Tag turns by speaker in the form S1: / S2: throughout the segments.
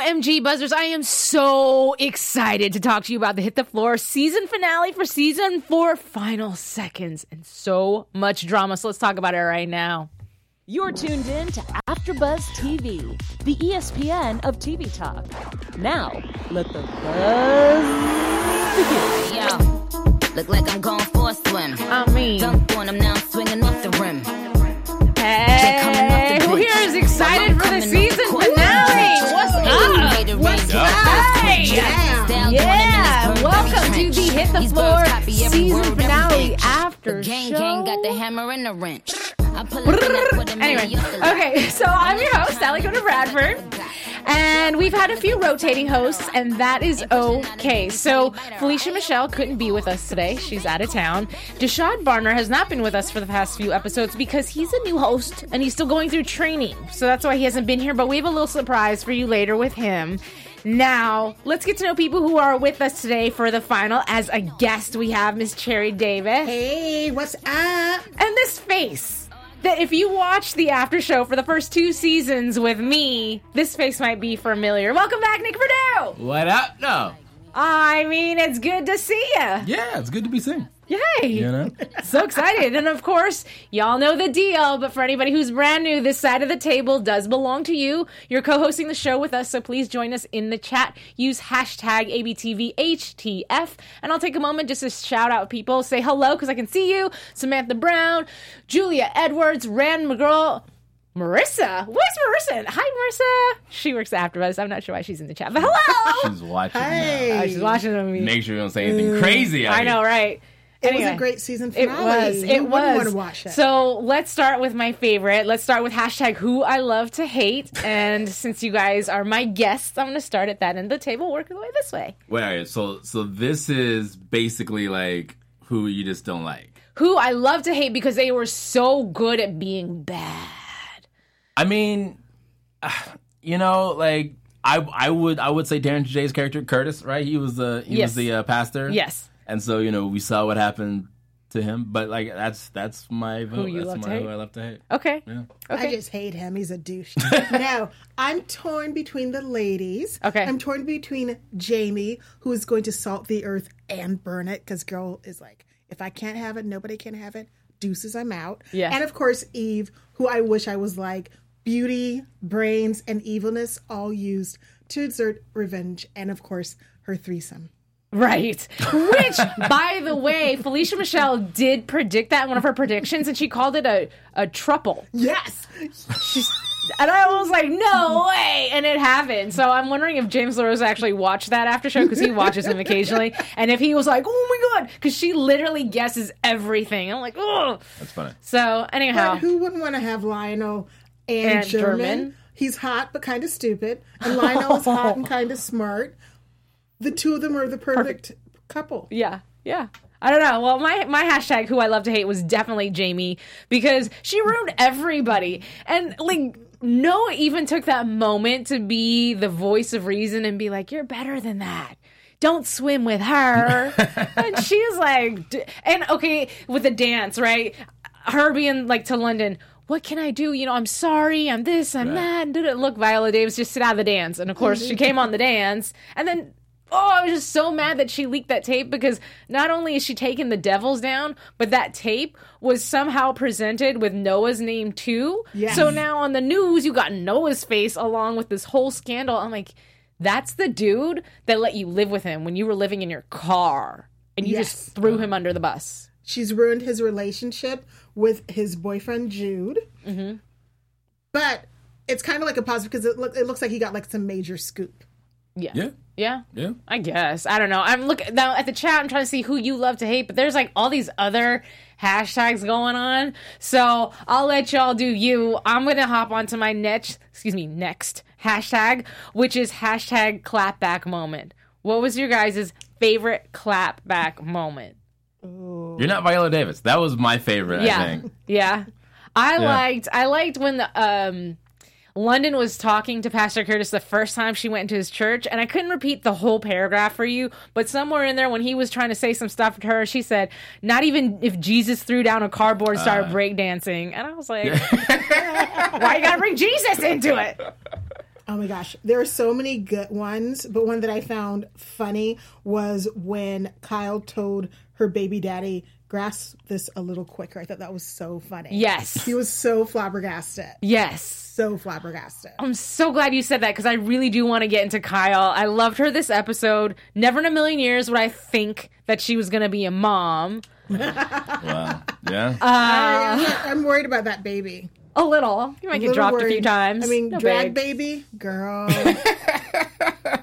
S1: OMG Buzzers, I am so excited to talk to you about the Hit the Floor season finale for season four, final seconds, and so much drama. So let's talk about it right now.
S2: You're tuned in to AfterBuzz TV, the ESPN of TV talk. Now, let the buzz begin.
S3: Yo, look like I'm going for a swim.
S1: I mean,
S3: Dunk on him now, I'm now swinging off the rim.
S1: hey, who here is excited for the season finale? Up? Yeah, welcome to the Hit the Floor season finale after
S3: Gang
S1: show.
S3: gang got the hammer and the wrench. I pull it up with a
S1: Anyway,
S3: million off the
S1: okay, so I'm your host, Alikona Bradford. And we've had a few rotating hosts, and that is okay. So Felicia Michelle couldn't be with us today. She's out of town. Deshad Barner has not been with us for the past few episodes because he's a new host and he's still going through training. So that's why he hasn't been here. But we have a little surprise for you later with him. Now, let's get to know people who are with us today for the final. As a guest, we have Miss Cherry Davis.
S4: Hey, what's up?
S1: And this face. That if you watch the after show for the first two seasons with me, this face might be familiar. Welcome back, Nick Perdue.
S5: What up? No.
S1: I mean, it's good to see you.
S5: Yeah, it's good to be seen.
S1: Yay!
S5: You know?
S1: So excited. And of course, y'all know the deal, but for anybody who's brand new, this side of the table does belong to you. You're co hosting the show with us, so please join us in the chat. Use hashtag ABTVHTF. And I'll take a moment just to shout out people. Say hello, because I can see you. Samantha Brown, Julia Edwards, Rand McGraw. Marissa, where's Marissa? Hi, Marissa. She works after us. I'm not sure why she's in the chat, but hello.
S5: She's watching
S4: Hey.
S1: Uh, she's watching me.
S5: Make sure you don't say anything crazy. out
S1: I know, right?
S4: It was a great season
S1: It
S4: finale.
S1: was.
S4: Who
S1: It
S4: wouldn't
S1: was.
S4: want to watch it.
S1: So let's start with my favorite. Let's start with hashtag who I love to hate. And since you guys are my guests, I'm going to start at that end of the table, work the way this way.
S5: Wait, all right, so so this is basically like who you just don't like.
S1: Who I love to hate because they were so good at being bad.
S5: I mean, you know, like I I would I would say Darren Jay's character Curtis, right? He was the he
S1: Yes.
S5: was the uh, pastor.
S1: Yes.
S5: And so you know we saw what happened to him, but like that's that's my vote.
S1: you
S5: that's
S1: love to hate?
S5: who I love to hate.
S1: Okay.
S5: Yeah.
S1: Okay.
S4: I just hate him. He's a douche. now I'm torn between the ladies.
S1: Okay.
S4: I'm torn between Jamie, who is going to salt the earth and burn it, because girl is like, if I can't have it, nobody can have it. Deuces, I'm out.
S1: Yeah.
S4: And of course, Eve, who I wish I was like, beauty, brains, and evilness all used to exert revenge, and of course, her threesome.
S1: Right. Which, by the way, Felicia Michelle did predict that in one of her predictions, and she called it a, a throuple.
S4: Yes.
S1: She's, and I was like, no way, and it happened. So I'm wondering if James LaRosa actually watched that after show because he watches them occasionally, and if he was like, oh my god, because she literally guesses everything. I'm like, oh.
S5: That's funny.
S1: So anyhow,
S4: But who wouldn't want to have Lionel and,
S1: And
S4: German?
S1: German.
S4: He's hot but kind of stupid, and Lionel is hot and kind of smart. The two of them are the perfect, couple.
S1: yeah, yeah. I don't know. Well, my my hashtag who I love to hate was definitely Jamie because she ruined everybody, and like. Noah even took that moment to be the voice of reason and be like, "You're better than that. Don't swim with her." and she's like, d- and okay, with the dance, right? Her being like to London, what can I do? You know, I'm sorry, I'm this, I'm
S5: Right.
S1: that. Look, Viola Davis, just sit out of the dance. And of course, she mm-hmm. came on the dance, and then. Oh, I was just so mad that she leaked that tape because not only is she taking the devils down, but that tape was somehow presented with Noah's name too.
S4: Yes.
S1: So now on the news, you got Noah's face along with this whole scandal. I'm like, that's the dude that let you live with him when you were living in your car and you
S4: Yes.
S1: just threw him under the bus.
S4: She's ruined his relationship with his boyfriend Jude.
S1: Mm-hmm.
S4: But it's kind of like a positive because it, look, it looks like he got like some major scoop.
S1: Yeah.
S5: Yeah.
S1: Yeah.
S5: Yeah.
S1: I guess. I don't know. I'm looking now at the chat. I'm trying to see who you love to hate, but there's like all these other hashtags going on. So I'll let y'all do you. I'm gonna hop onto my next, excuse me, next hashtag, which is hashtag clapback moment. What was your guys' favorite clapback moment?
S5: You're not Viola Davis. That was my favorite. I
S1: Yeah,
S5: think.
S1: yeah. I
S5: Yeah.
S1: liked. I liked when the um. London was talking to Pastor Curtis the first time she went into his church, and I couldn't repeat the whole paragraph for you, but somewhere in there, when he was trying to say some stuff to her, she said, "Not even if Jesus threw down a cardboard and started
S5: Uh.
S1: breakdancing," and I was like, "Why you gotta bring Jesus into it?"
S4: Oh my gosh, there are so many good ones, but one that I found funny was when Kyle told her baby daddy, "Grasp this a little quicker." I thought that was so funny.
S1: Yes.
S4: he was so flabbergasted,
S1: Yes.
S4: so flabbergasted.
S1: I'm so glad you said that because I really do want to get into Kyle. I loved her this episode. Never in a million years would I think that she was going to be a mom.
S5: Wow. Yeah.
S4: Uh, I, I'm worried about that baby.
S1: A little. You might get
S4: Little
S1: dropped a few times.
S4: I mean,
S1: No
S4: drag
S1: big.
S4: baby, girl.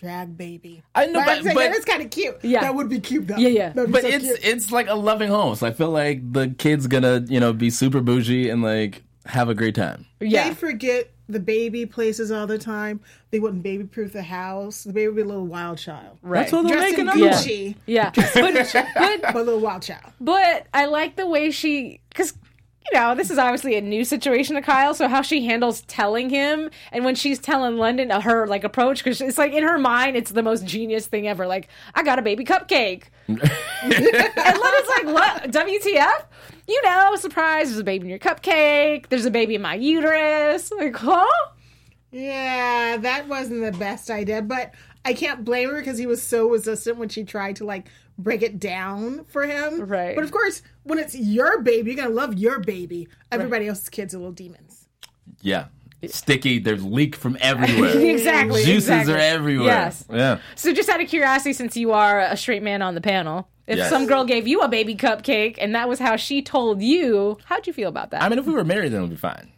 S4: drag baby.
S5: I know,
S4: But,
S5: but-
S4: I'm saying,
S5: but-
S4: that is kind of cute.
S1: Yeah.
S4: that would be cute though.
S1: Yeah, yeah.
S5: But
S4: so
S5: it's
S4: cute.
S5: it's like a loving home. So I feel like the kid's gonna you know be super bougie and like have a great time.
S1: Yeah.
S4: They'd forget the baby places all the time. They wouldn't baby proof the house. The baby would be a little wild child.
S1: Right.
S5: That's what they're
S4: Dressed
S5: making another one.
S4: Gucci,
S1: yeah. But, but
S4: but a little wild child.
S1: But I like the way she, because you know, this is obviously a new situation to Kyle. So how she handles telling him, and when she's telling London uh, her like approach, because it's like in her mind, it's the most genius thing ever. Like, I got a baby cupcake, and London's like, what? WTF? You know, surprise! There's a baby in your cupcake. There's a baby in my uterus. Like, huh?
S4: Yeah, that wasn't the best idea, but I can't blame her because he was so resistant when she tried to like break it down for him.
S1: Right.
S4: But of course, when it's your baby, you're gonna love your baby. Everybody else's kids are little demons.
S5: Yeah. Sticky. There's leak from everywhere.
S1: exactly.
S5: Juices
S1: exactly.
S5: are everywhere.
S1: Yes.
S5: Yeah.
S1: So, just out of curiosity, since you are a straight man on the panel, if
S5: Yes.
S1: some girl gave you a baby cupcake and that was how she told you, how'd you feel about that?
S5: I mean, if we were married, then it would be fine.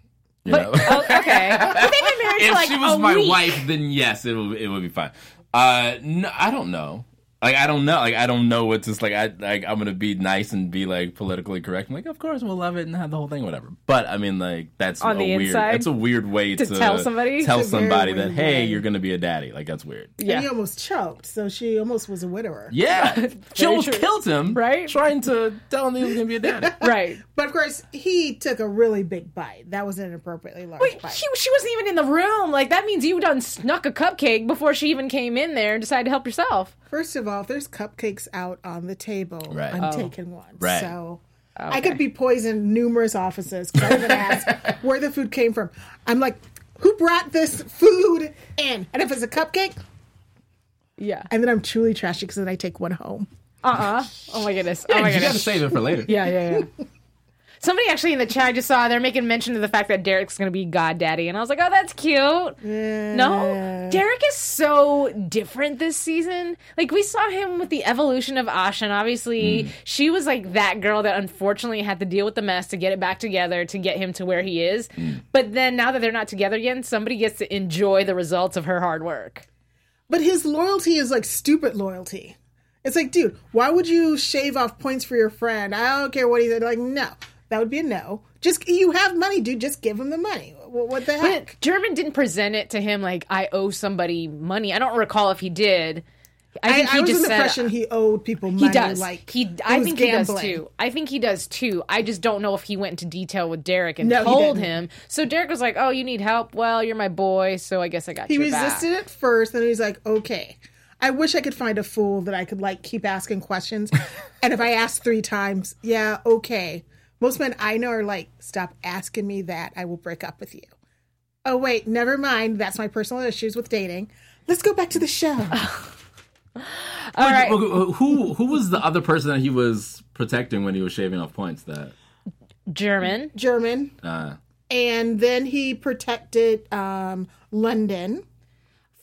S5: You
S1: but,
S5: know?
S1: oh, okay. But they've been married
S5: if
S1: like
S5: she was my
S1: week.
S5: wife, then yes, it would it would be fine. Uh, no, I don't know. Like I don't know. Like I don't know what's just like. I like I'm gonna be nice and be like politically correct. I'm like, of course we'll love it and have the whole thing, whatever. But I mean, like that's
S1: On
S5: a
S1: the
S5: weird.
S1: inside?
S5: That's a weird way
S1: To
S5: to,
S1: tell somebody?
S5: Tell
S4: It's a very
S5: somebody that hey,
S4: way.
S5: you're gonna be a daddy. Like that's weird.
S1: Yeah.
S4: And he almost choked, so she almost was a widower.
S5: Yeah, she almost
S1: true.
S5: killed him.
S1: Right?
S5: Trying to tell him he was gonna be a daddy.
S1: Right.
S4: But of course, he took a really big bite. That was an inappropriately large
S1: Wait,
S4: bite.
S1: she, she wasn't even in the room. Like, that means you done snuck a cupcake before she even came in there and decided to help yourself.
S4: First of all, if there's cupcakes out on the table,
S5: Right.
S4: I'm
S5: Oh.
S4: taking one.
S5: Right.
S4: So I could be poisoned numerous offices because I'm going to ask where the food came from. I'm like, who brought this food in? And if it's a cupcake,
S1: Yeah.
S4: and then I'm truly trashy because then I take one home.
S1: Uh-uh. Oh, my goodness. Oh, my
S5: you gotta save it for later.
S1: Yeah, yeah, yeah. Somebody actually in the chat I just saw they're making mention of the fact that Derek's going to be goddaddy, and I was like, "Oh, that's cute." No, Derek is so different this season. Like we saw him with the evolution of Ahsha, and obviously hmm. she was like that girl that unfortunately had to deal with the mess to get it back together to get him to where he is. Hmm. But then now that they're not together again, somebody gets to enjoy the results of her hard work.
S4: But his loyalty is like stupid loyalty. It's like, dude, why would you shave off points for your friend? I don't care what he said. Like, no, that would be a no. Just you have money, dude. Just give him the money. What, what the heck?
S1: But German didn't present it to him like I owe somebody money. I don't recall if he did. I
S4: I,
S1: think he
S4: I was
S1: just
S4: in the
S1: said
S4: impression he owed people money.
S1: he does.
S4: Like
S1: he, I think he does too. I think he does too. I just don't know if he went into detail with Derek and
S4: No,
S1: told him. So Derek was like, "Oh, you need help? Well, you're my boy, so I guess I got
S4: He resisted
S1: back."
S4: it first, then he's like, okay. I wish I could find a fool that I could like keep asking questions. and if I ask three times, yeah, okay. Most men I know are like, stop asking me that. I will break up with you. Oh, wait, never mind. That's my personal issues with dating. Let's go back to the show.
S1: All right,
S5: Who who who was the other person that he was protecting when he was shaving off points? That
S1: German.
S4: German.
S5: uh,
S4: And then he protected um, London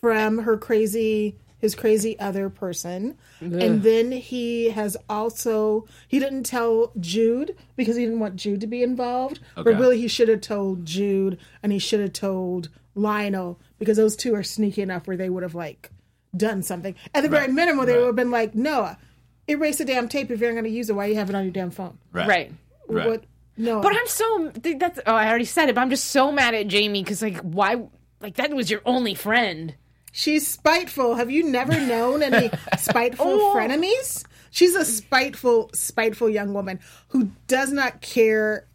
S4: from her crazy his crazy other person. And then he has also he didn't tell Jude because he didn't want Jude to be involved.
S5: Okay.
S4: But really he should have told Jude and he should have told Lionel because those two are sneaky enough where they would have like done something. At the very minimum they
S5: Right.
S4: would have been like, Noah, erase the damn tape if you're not gonna use it. Why you have it on your damn phone?
S5: right,
S1: Right.
S5: right.
S4: What no
S1: But I'm so that's oh I already said it, but I'm just so mad at Jamie because like why like that was your only friend.
S4: She's spiteful. Have you never known any spiteful
S1: Oh.
S4: frenemies? She's a spiteful, spiteful young woman who does not care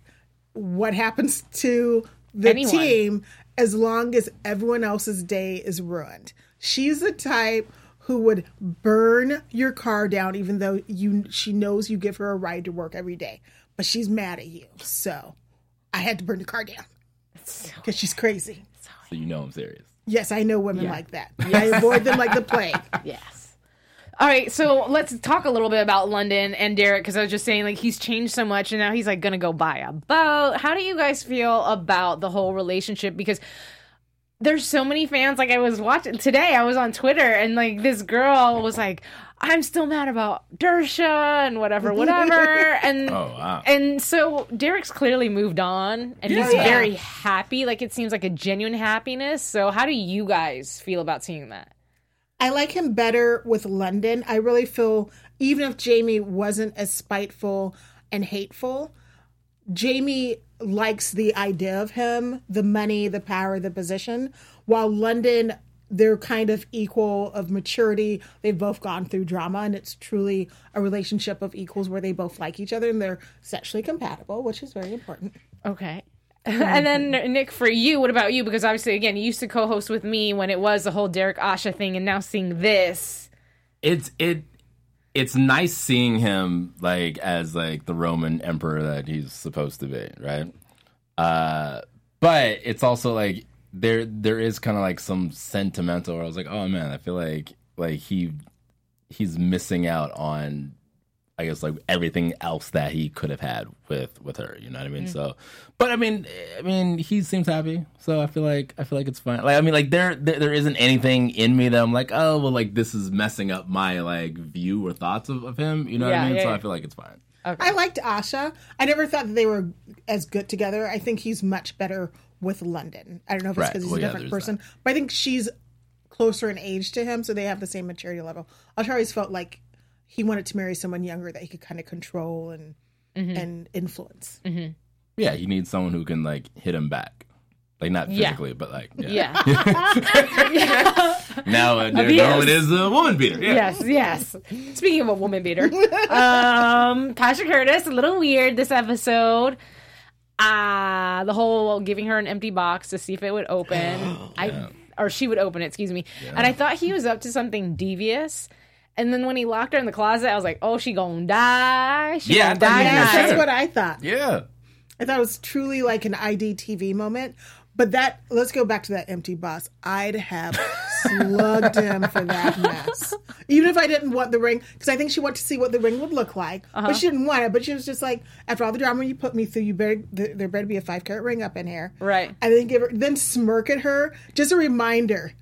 S4: what happens to the
S1: Anyone.
S4: team as long as everyone else's day is ruined. She's the type who would burn your car down even though you she knows you give her a ride to work every day. But she's mad at you. So I had to burn the car down. Because she's crazy.
S5: So you know I'm serious.
S4: Yes, I know women like that. I avoid them like the plague.
S1: Yes. All right, so let's talk a little bit about London and Derek because I was just saying like he's changed so much and now he's like gonna go buy a boat. How do you guys feel about the whole relationship? Because there's so many fans. Like I was watching today, I was on Twitter and like this girl was like, "I'm still mad about Dersha and whatever, whatever." And
S5: Oh, wow.
S1: and so Derek's clearly moved on and he's
S4: Yeah.
S1: very happy. Like it seems like a genuine happiness. So how do you guys feel about seeing that?
S4: I like him better with London. I really feel even if Jamie wasn't as spiteful and hateful, Jamie likes the idea of him, the money, the power, the position, while London they're kind of equal of maturity. They've both gone through drama and it's truly a relationship of equals where they both like each other and they're sexually compatible, which is very important.
S1: Okay. and then Nick, for you, what about you? Because obviously, again, you used to co-host with me when it was the whole Derek Ahsha thing, and now seeing this,
S5: it's it it's nice seeing him like as like the Roman emperor that he's supposed to be, right? Uh but it's also like there there is kind of like some sentimental where I was like, "Oh man, I feel like like he he's missing out on I guess like everything else that he could have had with with her. You know what I mean? Mm. So, but I mean, I mean, he seems happy. So I feel like I feel like it's fine. Like I mean, like there there, there isn't anything in me that I'm like, oh well, like this is messing up my like view or thoughts of, of him. You know what I mean?
S1: yeah,
S5: so
S1: yeah.
S5: I feel like it's fine.
S4: I liked Ahsha. I never thought that they were as good together. I think he's much better with London. I don't know if it's
S5: Right.
S4: because he's
S5: Well,
S4: a different
S5: there's
S4: person, but I think she's closer in age to him, so they have the same maturity level. Ahsha always felt like he wanted to marry someone younger that he could kind of control and
S1: Mm-hmm.
S4: and influence.
S5: Yeah, he needs someone who can like hit him back. Like not
S1: Yeah.
S5: physically, but like yeah.
S1: yeah,
S5: Now uh, Derek
S1: Abuse.
S5: Nolan is a woman beater. Yeah.
S1: yes, yes. Speaking of a woman beater, um, Tasha Curtis, a little weird this episode. Ah, the whole giving her an empty box to see if it would open. I or she would open it. Excuse me. And I thought he was up to something devious. And then when he locked her in the closet, I was like, "Oh, she gonna die. She
S5: Yeah, I
S1: gonna
S5: thought
S1: die
S5: he was
S1: tonight."
S4: That's
S5: Sure.
S4: what I thought.
S5: Yeah.
S4: I thought it was truly like an IDTV moment. But that let's go back to that empty box. I'd have slugged him for that mess. Even if I didn't want the ring, because I think she wanted to see what the ring would look like,
S1: Uh-huh.
S4: but she didn't want it. But she was just like, after all the drama you put me through, you better there there better be a five carat ring up in here,
S1: Right.
S4: And then give her, then smirk at her. Just a reminder,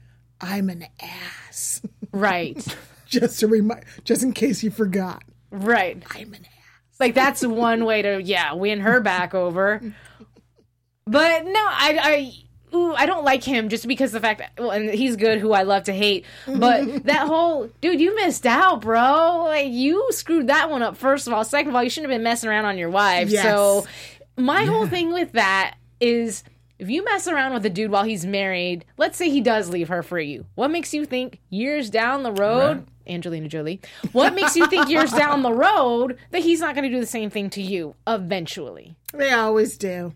S4: I'm an ass.
S1: Right,
S4: just a remind, just in case you forgot,
S1: right.
S4: I'm an ass.
S1: Like that's one way to yeah win her back over. But no, I I ooh, I don't like him just because the fact that well, and he's good, who I love to hate. But that whole dude, you missed out, bro. Like you screwed that one up. First of all, second of all, you shouldn't have been messing around on your wife.
S4: Yes.
S1: So my whole thing with that is. If you mess around with a dude while he's married, let's say he does leave her for you. What makes you think years down the road,
S5: Right.
S1: Angelina Jolie, what makes you think years down the road that he's not going to do the same thing to you eventually?
S4: They always do.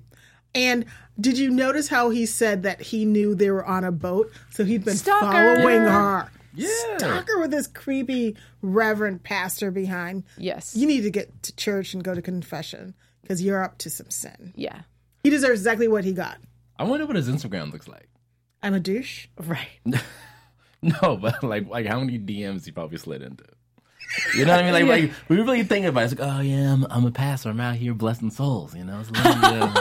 S4: And did you notice how he said that he knew they were on a boat, so he'd been
S1: Stalker.
S4: following her?
S5: Yeah.
S4: Stalker with this creepy reverend pastor behind.
S1: Yes.
S4: You need to get to church and go to confession because you're up to some sin.
S1: yeah.
S4: He deserves exactly what he got.
S5: I wonder what his Instagram looks like.
S4: I'm a douche.
S1: Right.
S5: No, but like like how many DMs he probably slid into. You know what I mean? Like, like we were really thinking about it. It's like, oh yeah, I'm, I'm a pastor. I'm out here blessing souls. You know, it's like, yeah.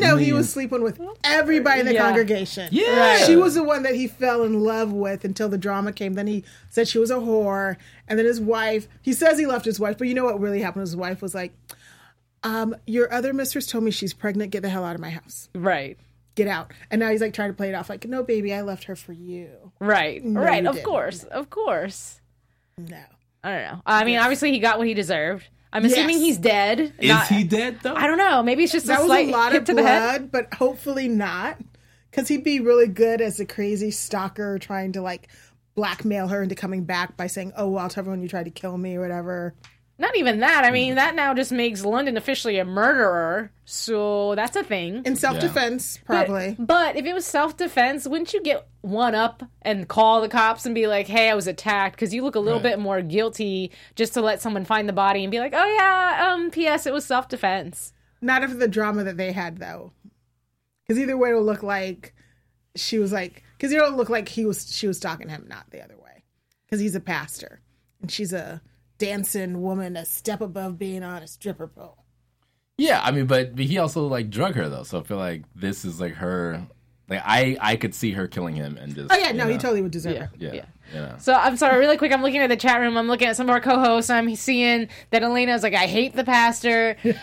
S4: Know he was sleeping with everybody in the
S1: Yeah.
S4: congregation.
S5: Yeah.
S4: She was the one that he fell in love with until the drama came. Then he said she was a whore. And then his wife, he says he left his wife, but you know what really happened? His wife was like, um, Your other mistress told me she's pregnant. Get the hell out of my house.
S1: Right.
S4: Get out. And now he's like trying to play it off like, No, baby, I left her for you.
S1: Right. right.
S4: you
S1: Of course. Of course.
S4: No.
S1: I don't know. I mean, obviously he got what he deserved. I'm assuming
S4: Yes.
S1: he's dead.
S5: is
S1: Not-
S5: he dead though?
S1: I don't know. Maybe it's just
S4: That
S1: a
S4: was a lot
S1: hit
S4: of
S1: to the head.
S4: blood, but hopefully not. Because he'd be really good as a crazy stalker trying to like blackmail her into coming back by saying, Oh, well, I'll tell everyone you tried to kill me or whatever.
S1: Not even that. I mean, that now just makes London officially a murderer. So that's a thing.
S4: In self defense,
S1: But-
S4: probably.
S1: But, if it was self defense, wouldn't you get one up and call the cops and be like, "Hey, I was attacked"? Because you look a little
S5: Right.
S1: bit more guilty just to let someone find the body and be like, "Oh yeah, um, P.S. It was self defense."
S4: Not after the drama that they had, though. Because either way, it'll look like she was like, because it don't look like he was she was stalking him, not the other way, because he's a pastor and she's a dancing woman, a step above being on a stripper pole.
S5: Yeah, I mean, but, but he also like drug her though, so I feel like this is like her. Like I, I could see her killing him and just.
S4: Oh yeah, no,
S5: know,
S4: he totally would deserve
S1: Yeah.
S4: it.
S5: Yeah,
S1: Yeah.
S5: You know.
S1: So I'm sorry, really quick. I'm looking at the chat room. I'm looking at some of our co-hosts. I'm seeing that Elena's like, I hate the pastor. Real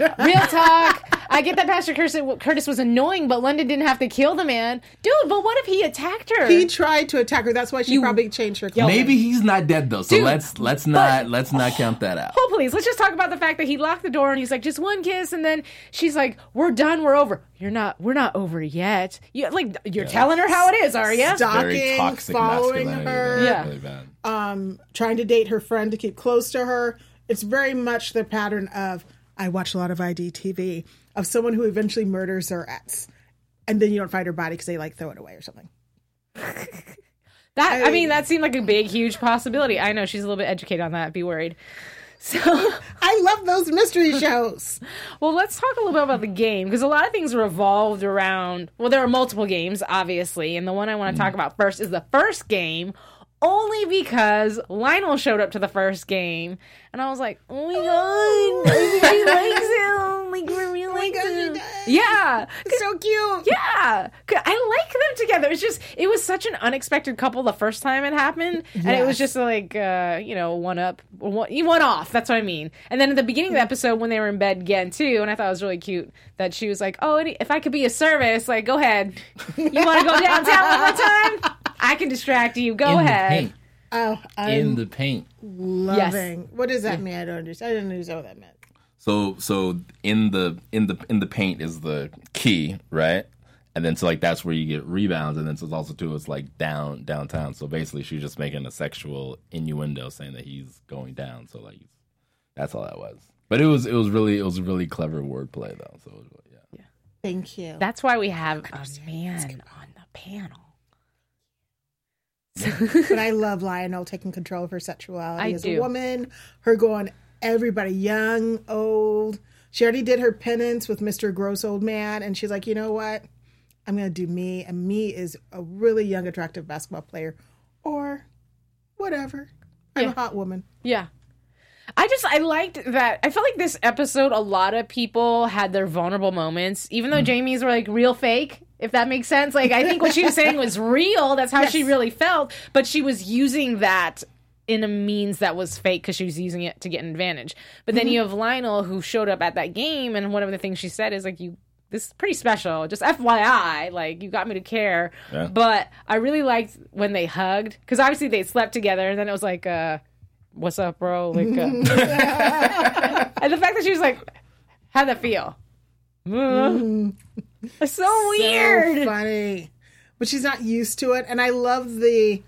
S1: talk. I get that Pastor Curtis, Curtis was annoying, but London didn't have to kill the man, dude. But what if he attacked her?
S4: He tried to attack her. That's why she
S1: You-
S4: probably changed her. clothes.
S5: Maybe he's not dead though, so
S1: Dude,
S5: let's let's not let's not count that out.
S1: Oh, please. Let's just talk about the fact that he locked the door and he's like, just one kiss, and then she's like, "We're done. We're over. You're not. We're not over yet. You like you're telling her how it is, are you?
S4: Stop.
S5: Very
S4: Stalking,
S5: toxic
S4: following her.
S5: Yeah,
S1: Yeah.
S5: really bad.
S4: um, trying to date her friend to keep close to her. It's very much the pattern of I watch a lot of IDTV of someone who eventually murders their ex, and then you don't find her body because they like throw it away or something.
S1: That I mean, that seemed like a big, huge possibility. I know she's a little bit educated on that. Be worried. So,
S4: I love those mystery shows.
S1: well, let's talk a little bit about the game because a lot of things revolved around. Well, there are multiple games, obviously, and the one I want to talk about first is the first game. Only because Lionel showed up to the first game, and I was like, "Oh my god, everybody likes him! Like, we really like
S4: gosh,
S1: him." Yeah,
S4: so cute.
S1: Yeah, I like them together. It's just it was such an unexpected couple the first time it happened, and it was just like uh, you know one up, one, one off. That's what I mean. And then at the beginning of the episode when they were in bed again too, and I thought it was really cute that she was like, "Oh, if I could be a service, like go ahead. You want to go downtown one more time? I can distract you. Go
S5: in
S1: ahead."
S5: Oh, the paint.
S4: Oh, I'm
S5: In the paint.
S4: loving. What does that mean? I don't understand. I didn't understand what that meant.
S5: So so in the in the in the paint is the key, right? And then so like that's where you get rebounds, and then so it's also too it's like down downtown. So basically, she's just making a sexual innuendo, saying that he's going down. So like that's all that was. But it was it was really it was really clever wordplay though. So it was, yeah.
S4: Thank you.
S1: That's why we have oh, a man on the panel.
S4: but I love Lionel taking control of her sexuality
S1: I
S4: as
S1: do.
S4: a woman. Her going everybody young, old. She already did her penance with Mr. Gross Old Man, and she's like, you know what? I'm gonna do me, and me is a really young, attractive basketball player, or whatever. I'm
S1: Yeah.
S4: a hot woman.
S1: Yeah. I just I liked that. I felt like this episode a lot of people had their vulnerable moments, even though mm. Jamie's were like real fake, if that makes sense. Like I think what she was saying was real. That's how she really felt, but she was using that in a means that was fake because she was using it to get an advantage. But then you have Lionel who showed up at that game, and one of the things she said is like, "You, this is pretty special. Just FYI, like you got me to care."
S5: Yeah.
S1: But I really liked when they hugged because obviously they slept together, and then it was like, uh, "What's up, bro?" Like, uh, and the fact that she was like, "How'd that feel?" Uh, It's so weird.
S4: So funny. But she's not used to it. And I love the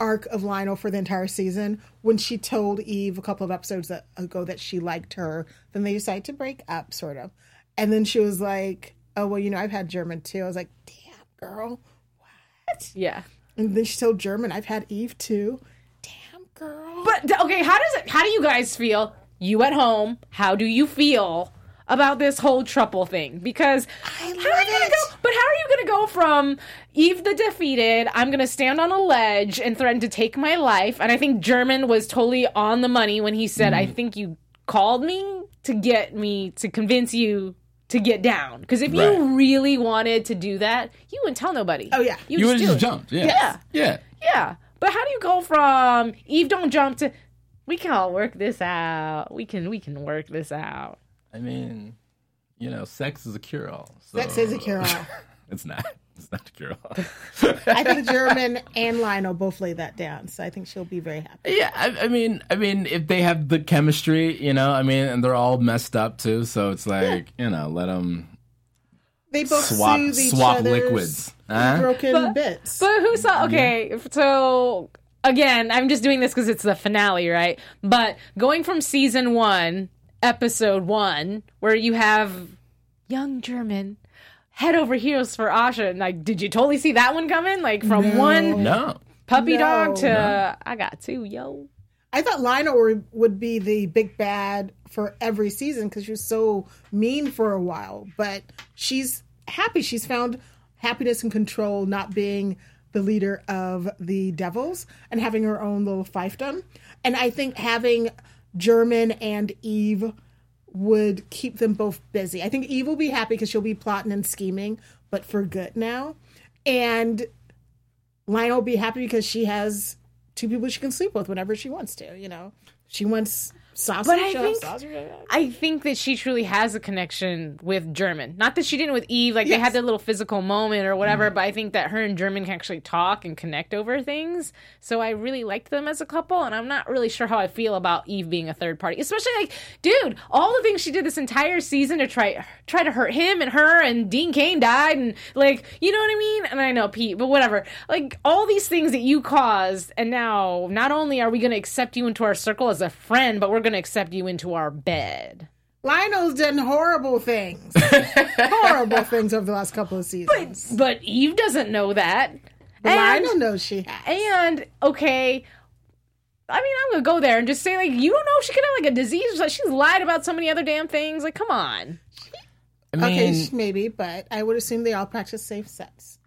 S4: arc of Lionel for the entire season. When she told Eve a couple of episodes ago that she liked her, then they decided to break up, sort of. And then she was like, Oh, well, you know, I've had German too. I was like, Damn, girl. What?
S1: Yeah.
S4: And then she told German, I've had Eve too. Damn, girl.
S1: But okay, how does it? How do you guys feel? You at home? How do you feel about this whole trouble thing? Because how are you gonna
S4: it.
S1: go? But how are you gonna go from Eve the defeated? I'm gonna stand on a ledge and threaten to take my life. And I think German was totally on the money when he said,
S4: Mm.
S1: "I think you called me to get me to convince you." To get down, because if
S5: Right.
S1: you really wanted to do that, you wouldn't tell nobody.
S4: Oh, yeah.
S5: You would have just
S1: it.
S5: jumped. Yeah.
S1: Yeah.
S5: Yeah.
S1: Yeah, but how do you go from Eve don't jump to we can all work this out. We can we can work this out.
S5: I mean, you know, sex is a cure all. So
S4: That says a cure all.
S5: It's not. It's not a cure all.
S4: I think German and Lionel both lay that down. So I think she'll be very happy.
S5: Yeah, I, I mean, I mean, if they have the chemistry, you know, I mean, and they're all messed up too, so it's like, you know, let them
S4: They both
S5: swap
S4: each
S5: swap liquids. Huh?
S4: broken bits.
S1: But who saw mm-hmm. okay, so again, I'm just doing this cuz it's the finale, right? But going from season 1, episode 1, where you have young German head over heels for Ahsha and like did you totally see that one coming? Like from one
S5: No,
S1: puppy
S4: No.
S1: dog to uh, I got two, yo.
S4: I thought Lionel were- would be the big bad for every season because she was so mean for a while. But she's happy. She's found happiness and control not being the leader of the devils and having her own little fiefdom. And I think having German and Eve would keep them both busy. I think Eve will be happy because she'll be plotting and scheming, but for good now. And Lionel will be happy because she has two people she can sleep with whenever she wants to. You know, she wants
S1: But I think. I think that she truly has a connection with German. Not that she didn't with Eve, like they had their little physical moment or whatever,
S5: Mm-hmm.
S1: but I think that her and German can actually talk and connect over things. So I really liked them as a couple, and I'm not really sure how I feel about Eve being a third party. Especially like, dude, all the things she did this entire season to try try to hurt him and her and Dean Cain died and like, you know what I mean? And I know Pete, but whatever. Like all these things that you caused, and now not only are we gonna accept you into our circle as a friend, but we're gonna accept you into our bed.
S4: Lionel's done horrible things, horrible things over the last couple of seasons.
S1: But Eve doesn't know that.
S4: But
S1: And,
S4: Lionel knows she has.
S1: and okay, I mean, I'm gonna go there and just say like, you don't know if she could have like a disease. Like she's lied about so many other damn things. Like, come on.
S5: I mean,
S4: Okay, maybe, but I would assume they all practice safe sex.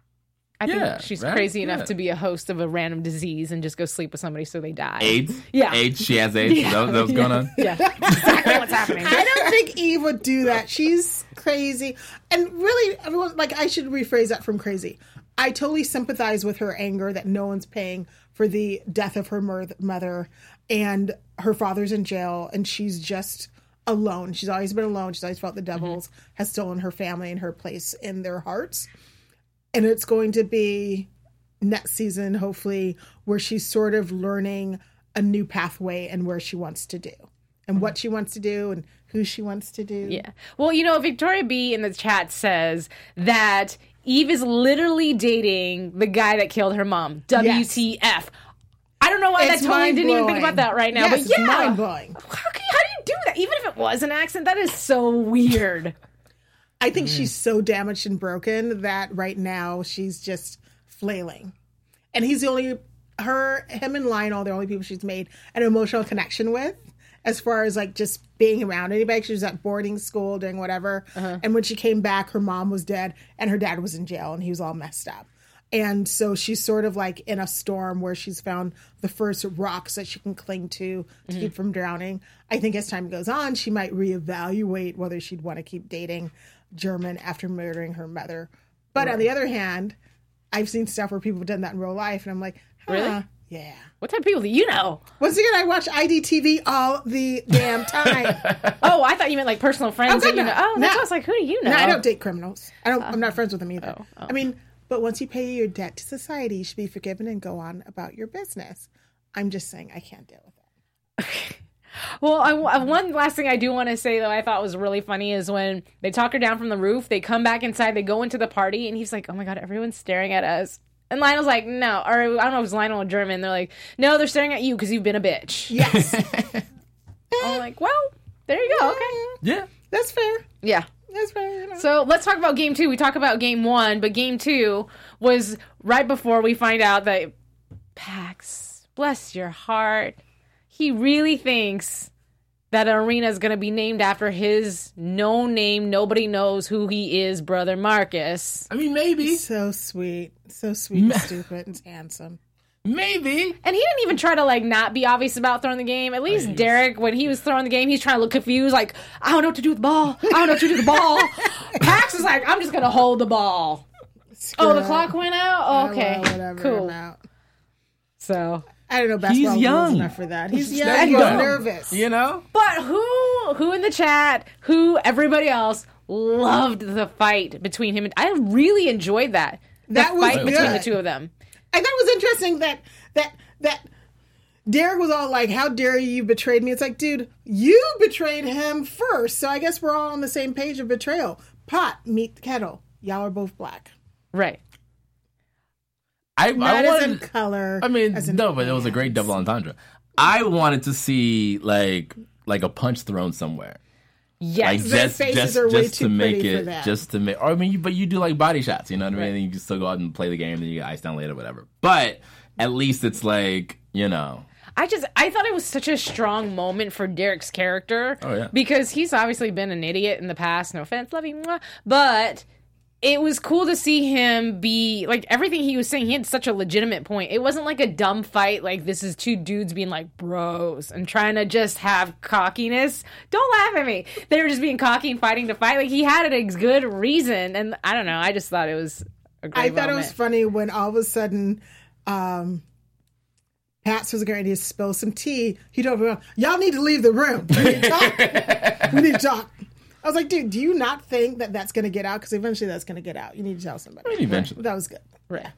S1: I
S5: Yeah,
S1: think she's
S5: right?
S1: crazy enough
S5: Yeah.
S1: to be a host of a random disease and just go sleep with somebody so they die.
S5: AIDS.
S1: Yeah.
S5: AIDS. She has AIDS. That, that was going on.
S1: Yeah, exactly what's happening.
S4: I don't think Eve would do that. She's crazy. And really, everyone, like, I should rephrase that from crazy. I totally sympathize with her anger that no one's paying for the death of her mother and her father's in jail and she's just alone. She's always been alone. She's always felt the mm-hmm. devils has stolen her family and her place in their hearts. And it's going to be next season, hopefully, where she's sort of learning a new pathway and where she wants to do and what she wants to do and who she wants to do.
S1: Yeah. Well, you know, Victoria B in the chat says that Eve is literally dating the guy that killed her mom. WTF. I don't know why
S4: It's
S1: that totally didn't even think about that right now.
S4: Yes,
S1: but
S4: it's
S1: yeah.
S4: mind blowing.
S1: How, can, how do you do that? Even if it was an accident, that is so weird.
S4: I think she's mm. so damaged and broken that right now she's just flailing. And he's the only her him and Lionel, the only people she's made an emotional connection with as far as like just being around anybody. She was at boarding school doing whatever. Uh-huh. And when she came back, her mom was dead and her dad was in jail and he was all messed up. And so she's sort of like in a storm where she's found the first rocks that she can cling to to mm-hmm. keep from drowning. I think as time goes on, she might reevaluate whether she'd want to keep dating German after murdering her mother. But on the other hand, I've seen stuff where people have done that in real life, and I'm like, huh,
S1: Really?
S4: Yeah.
S1: What type of people do you know?
S4: Once again, I watch IDTV all the damn time.
S1: Oh, I thought you meant like personal friends
S4: Oh,
S1: that you know. Oh, that's
S4: No.
S1: why I was like, who do you know?
S4: no, I don't date criminals. I don't. I'm not friends with them either.
S1: oh, oh.
S4: I mean, but once you pay your debt to society, you should be forgiven and go on about your business. I'm just saying, I can't deal with it.
S1: Well, I, I- one last thing I do want to say though, I thought was really funny is when they talk her down from the roof. They come back inside, they go into the party, and he's like, "Oh my god, everyone's staring at us." And Lionel's like, "No," or I don't know if it's Lionel or German. They're like, "No, they're staring at you because you've been a bitch."
S4: Yes,
S1: I'm like, "Well, there you go." Okay,
S5: Yeah.
S4: that's fair.
S1: yeah.
S4: That's fair.
S1: So let's talk about game two. We talk about game one, but game two was right before we find out that Pax, bless your heart, he really thinks that arena is going to be named after his no name, nobody knows who he is, brother Marcus.
S5: I mean, maybe.
S4: So sweet, so sweet, and stupid, and handsome.
S5: Maybe.
S1: And he didn't even try to like not be obvious about throwing the game. At least Derek, when he was throwing the game, he's trying to look confused, like I don't know what to do with the ball. I don't know what to do with the ball. Pax is like, I'm just gonna hold the ball. Oh, the
S4: Screw
S1: clock went out.
S4: Oh,
S1: okay,
S4: well, whatever.
S1: cool.
S4: I'm out.
S1: So,
S4: I don't know basketball rules
S5: young.
S4: enough for that. He's
S5: He's
S4: young. He's
S5: young.
S4: nervous.
S5: You know?
S1: but who, who in the chat, who everybody else loved the fight between him and I really enjoyed that. The
S4: That was
S1: fight between the two of them.
S4: I thought it was interesting that that that Derek was all like, "How dare you betrayed me?" It's like, dude, you betrayed him first, so I guess we're all on the same page of betrayal. Pot meet kettle. Y'all are both black.
S1: Right.
S5: I,
S4: Not
S5: I wanted,
S4: color.
S5: I mean, no, but it was a great double entendre. I wanted to see like like a punch thrown somewhere,
S1: Yes.
S4: Their
S5: just
S4: faces
S5: just
S4: are way
S5: just to make it,
S4: that.
S5: just to make. Or I mean, you, but you do like body shots, you know what I mean? And you can still go out and play the game, then you get iced down later, whatever. But at least it's like you know,
S1: I just I thought it was such a strong moment for Derek's character.
S5: Oh, yeah.
S1: Because he's obviously been an idiot in the past. No offense, love you, but it was cool to see him be like everything he was saying. He had such a legitimate point. It wasn't like a dumb fight. Like this is two dudes being like bros and trying to just have cockiness. Don't laugh at me. They were just being cocky and fighting to fight. Like he had a good reason, and I don't know. I just thought it was. A great
S4: I thought it was funny when all of a sudden, um, Pax was a going to spill some tea. He told everyone, "Y'all need to leave the room. We need to talk. we need to talk." I was like, "Dude, do you not think that that's going to get out? Because eventually that's going to get out. You need to tell somebody."
S5: mean, eventually.
S4: that was good.
S1: Right.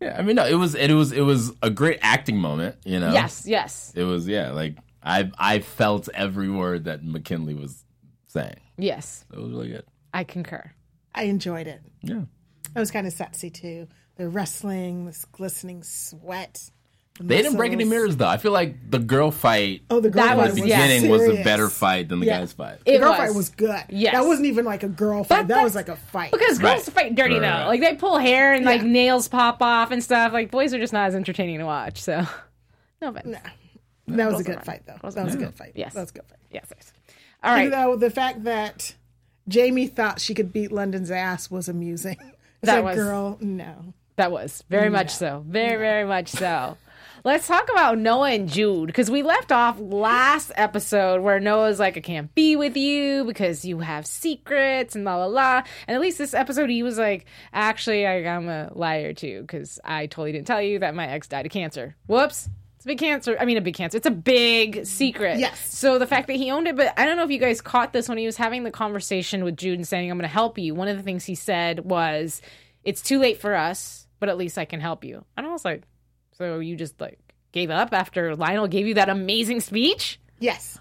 S5: Yeah, I mean, no, it was it was it was a great acting moment. You know.
S1: Yes. Yes.
S5: It was yeah, like I I felt every word that McKinley was saying.
S1: Yes.
S5: It was really good.
S1: I concur.
S4: I enjoyed it.
S5: Yeah.
S4: It was kind of sexy too. The wrestling, this glistening sweat. The
S5: They didn't break any mirrors though. I feel like the girl fight
S4: Oh, the girl
S1: That
S4: fight
S1: was-
S5: at the
S1: yeah.
S5: beginning was a better fight than the
S4: Yeah.
S5: guys fight.
S4: The girl
S1: was.
S4: fight was good.
S1: Yes.
S4: that wasn't even like a girl fight. that was like a fight.
S1: Because girls
S5: Right.
S1: fight dirty
S5: Right,
S1: though. Like they pull hair and like nails pop off and stuff. Like boys are just not as entertaining to watch. So no offense.
S4: that was a good
S1: fine.
S4: fight, though. That
S1: are
S4: was a good fight.
S1: Yes.
S4: that was a good fight.
S1: Yes, yes. All right.
S4: Though the fact that Jamie thought she could beat London's ass was amusing. It's
S1: That
S4: like,
S1: was-
S4: girl, no.
S1: That was very much so. Very, very much so. Let's talk about Noah and Jude because we left off last episode where Noah's like, I can't be with you because you have secrets and blah, blah, blah. And at least this episode, he was like, Actually, I, I'm a liar too because I totally didn't tell you that my ex died of cancer. Whoops. It's a big cancer. I mean, a big cancer. It's a big secret.
S4: Yes.
S1: So the fact that he owned it, but I don't know if you guys caught this when he was having the conversation with Jude and saying, I'm going to help you. One of the things he said was, It's too late for us, but at least I can help you. And I was like, So you just like gave up after Lionel gave you that amazing speech?
S4: Yes.